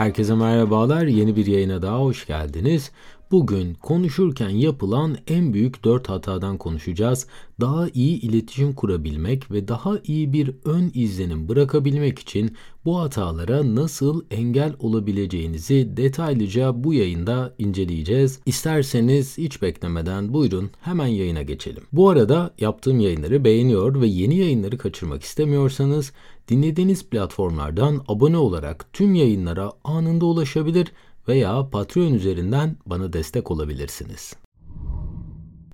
Herkese merhabalar. Yeni bir yayına daha hoş geldiniz. Bugün konuşurken yapılan en büyük 4 hatadan konuşacağız. Daha iyi iletişim kurabilmek ve daha iyi bir ön izlenim bırakabilmek için bu hatalara nasıl engel olabileceğinizi detaylıca bu yayında inceleyeceğiz. İsterseniz hiç beklemeden buyurun hemen yayına geçelim. Bu arada yaptığım yayınları beğeniyor ve yeni yayınları kaçırmak istemiyorsanız dinlediğiniz platformlardan abone olarak tüm yayınlara anında ulaşabilir veya Patreon üzerinden bana destek olabilirsiniz.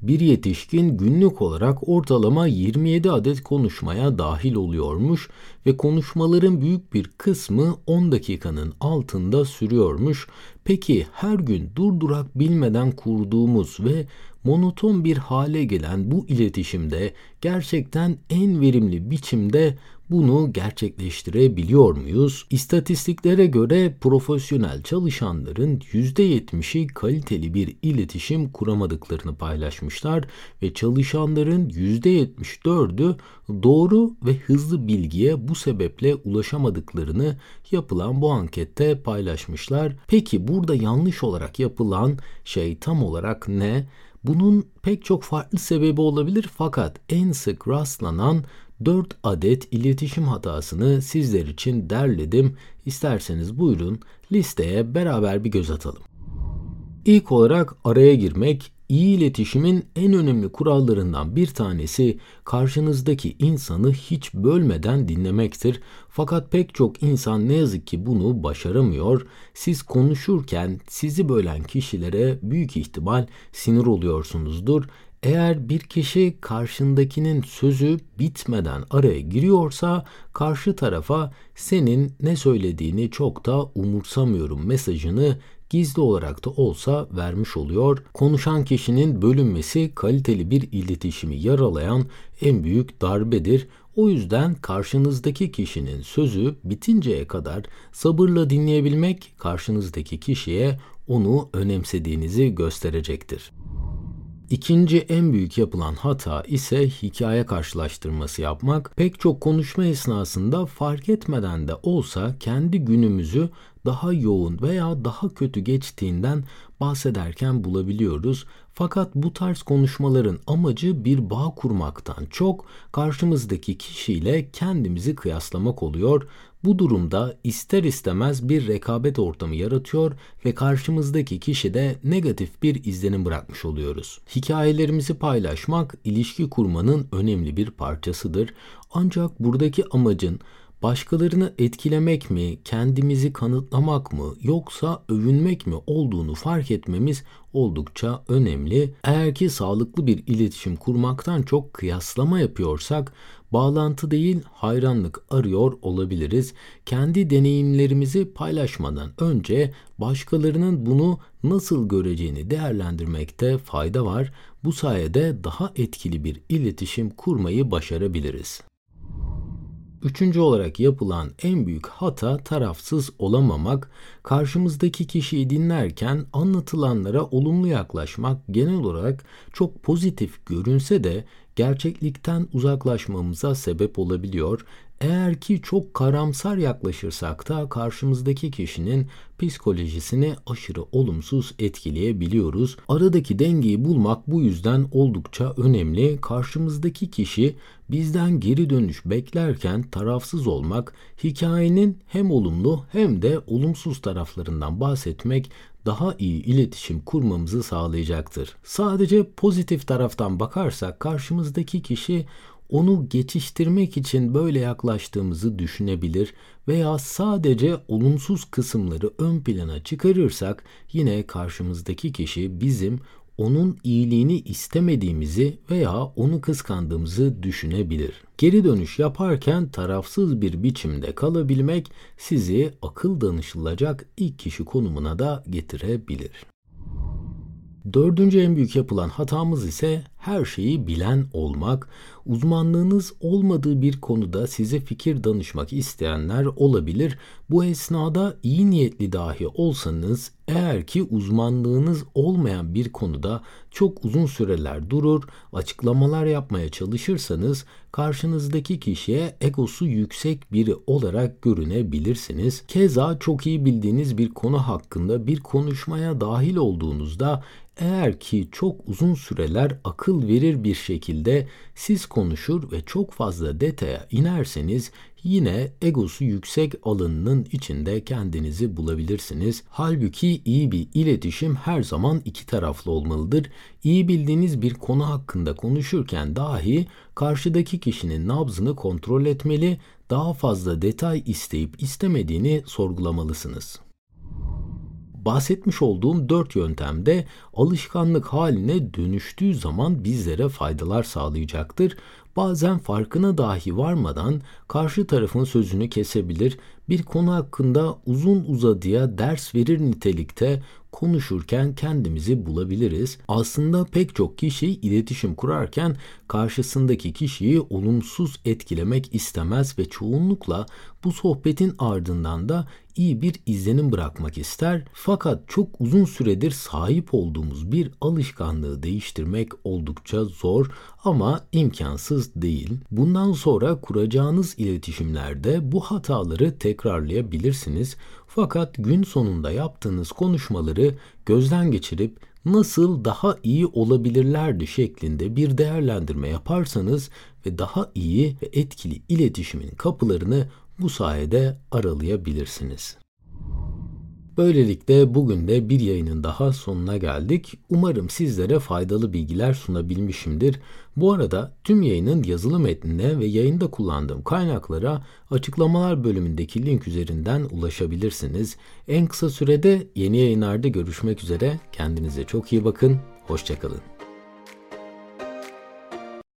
Bir yetişkin günlük olarak ortalama 27 adet konuşmaya dahil oluyormuş ve konuşmaların büyük bir kısmı 10 dakikanın altında sürüyormuş. Peki her gün durdurak bilmeden kurduğumuz ve monoton bir hale gelen bu iletişimde gerçekten en verimli biçimde bunu gerçekleştirebiliyor muyuz? İstatistiklere göre profesyonel çalışanların %70'i kaliteli bir iletişim kuramadıklarını paylaşmışlar ve çalışanların %74'ü doğru ve hızlı bilgiye bu sebeple ulaşamadıklarını yapılan bu ankette paylaşmışlar. Peki burada yanlış olarak yapılan şey tam olarak ne? Bunun pek çok farklı sebebi olabilir fakat en sık rastlanan 4 adet iletişim hatasını sizler için derledim. İsterseniz buyurun listeye beraber bir göz atalım. İlk olarak araya girmek iyi iletişimin en önemli kurallarından bir tanesi karşınızdaki insanı hiç bölmeden dinlemektir. Fakat pek çok insan ne yazık ki bunu başaramıyor. Siz konuşurken sizi bölen kişilere büyük ihtimal sinir oluyorsunuzdur. Eğer bir kişi karşındakinin sözü bitmeden araya giriyorsa karşı tarafa senin ne söylediğini çok da umursamıyorum mesajını gizli olarak da olsa vermiş oluyor. Konuşan kişinin bölünmesi kaliteli bir iletişimi yaralayan en büyük darbedir. O yüzden karşınızdaki kişinin sözü bitinceye kadar sabırla dinleyebilmek karşınızdaki kişiye onu önemsediğinizi gösterecektir. İkinci en büyük yapılan hata ise hikaye karşılaştırması yapmak. Pek çok konuşma esnasında fark etmeden de olsa kendi günümüzü daha yoğun veya daha kötü geçtiğinden bahsederken bulabiliyoruz. Fakat bu tarz konuşmaların amacı bir bağ kurmaktan çok karşımızdaki kişiyle kendimizi kıyaslamak oluyor. Bu durumda ister istemez bir rekabet ortamı yaratıyor ve karşımızdaki kişide negatif bir izlenim bırakmış oluyoruz. Hikayelerimizi paylaşmak ilişki kurmanın önemli bir parçasıdır. Ancak buradaki amacın başkalarını etkilemek mi, kendimizi kanıtlamak mı yoksa övünmek mi olduğunu fark etmemiz oldukça önemli. Eğer ki sağlıklı bir iletişim kurmaktan çok kıyaslama yapıyorsak bağlantı değil hayranlık arıyor olabiliriz. Kendi deneyimlerimizi paylaşmadan önce başkalarının bunu nasıl göreceğini değerlendirmekte fayda var. Bu sayede daha etkili bir iletişim kurmayı başarabiliriz. Üçüncü olarak yapılan en büyük hata tarafsız olamamak, karşımızdaki kişiyi dinlerken anlatılanlara olumlu yaklaşmak genel olarak çok pozitif görünse de gerçeklikten uzaklaşmamıza sebep olabiliyor. Eğer ki çok karamsar yaklaşırsak da karşımızdaki kişinin psikolojisini aşırı olumsuz etkileyebiliyoruz. Aradaki dengeyi bulmak bu yüzden oldukça önemli. Karşımızdaki kişi bizden geri dönüş beklerken tarafsız olmak, hikayenin hem olumlu hem de olumsuz taraflarından bahsetmek daha iyi iletişim kurmamızı sağlayacaktır. Sadece pozitif taraftan bakarsak karşımızdaki kişi onu geçiştirmek için böyle yaklaştığımızı düşünebilir veya sadece olumsuz kısımları ön plana çıkarırsak yine karşımızdaki kişi bizim onun iyiliğini istemediğimizi veya onu kıskandığımızı düşünebilir. Geri dönüş yaparken tarafsız bir biçimde kalabilmek sizi akıl danışılacak ilk kişi konumuna da getirebilir. Dördüncü en büyük yapılan hatamız ise her şeyi bilen olmak, uzmanlığınız olmadığı bir konuda size fikir danışmak isteyenler olabilir. Bu esnada iyi niyetli dahi olsanız eğer ki uzmanlığınız olmayan bir konuda çok uzun süreler durur, açıklamalar yapmaya çalışırsanız karşınızdaki kişiye egosu yüksek biri olarak görünebilirsiniz. Keza çok iyi bildiğiniz bir konu hakkında bir konuşmaya dahil olduğunuzda eğer ki çok uzun süreler akıl verir bir şekilde siz konuşur ve çok fazla detaya inerseniz yine egosu yüksek alanının içinde kendinizi bulabilirsiniz. Halbuki iyi bir iletişim her zaman iki taraflı olmalıdır. İyi bildiğiniz bir konu hakkında konuşurken dahi karşıdaki kişinin nabzını kontrol etmeli, daha fazla detay isteyip istemediğini sorgulamalısınız. Bahsetmiş olduğum dört yöntemde alışkanlık haline dönüştüğü zaman bizlere faydalar sağlayacaktır. Bazen farkına dahi varmadan karşı tarafın sözünü kesebilir, bir konu hakkında uzun uzadıya ders verir nitelikte konuşurken kendimizi bulabiliriz. Aslında pek çok kişi iletişim kurarken karşısındaki kişiyi olumsuz etkilemek istemez ve çoğunlukla bu sohbetin ardından da iyi bir izlenim bırakmak ister. Fakat çok uzun süredir sahip olduğumuz bir alışkanlığı değiştirmek oldukça zor ama imkansız değil. Bundan sonra kuracağınız iletişimlerde bu hataları tekrarlayabilirsiniz. Fakat gün sonunda yaptığınız konuşmaları gözden geçirip nasıl daha iyi olabilirlerdi şeklinde bir değerlendirme yaparsanız ve daha iyi ve etkili iletişimin kapılarını bu sayede aralayabilirsiniz. Böylelikle bugün de bir yayının daha sonuna geldik. Umarım sizlere faydalı bilgiler sunabilmişimdir. Bu arada tüm yayının yazılı metnine ve yayında kullandığım kaynaklara açıklamalar bölümündeki link üzerinden ulaşabilirsiniz. En kısa sürede yeni yayınlarda görüşmek üzere. Kendinize çok iyi bakın. Hoşçakalın.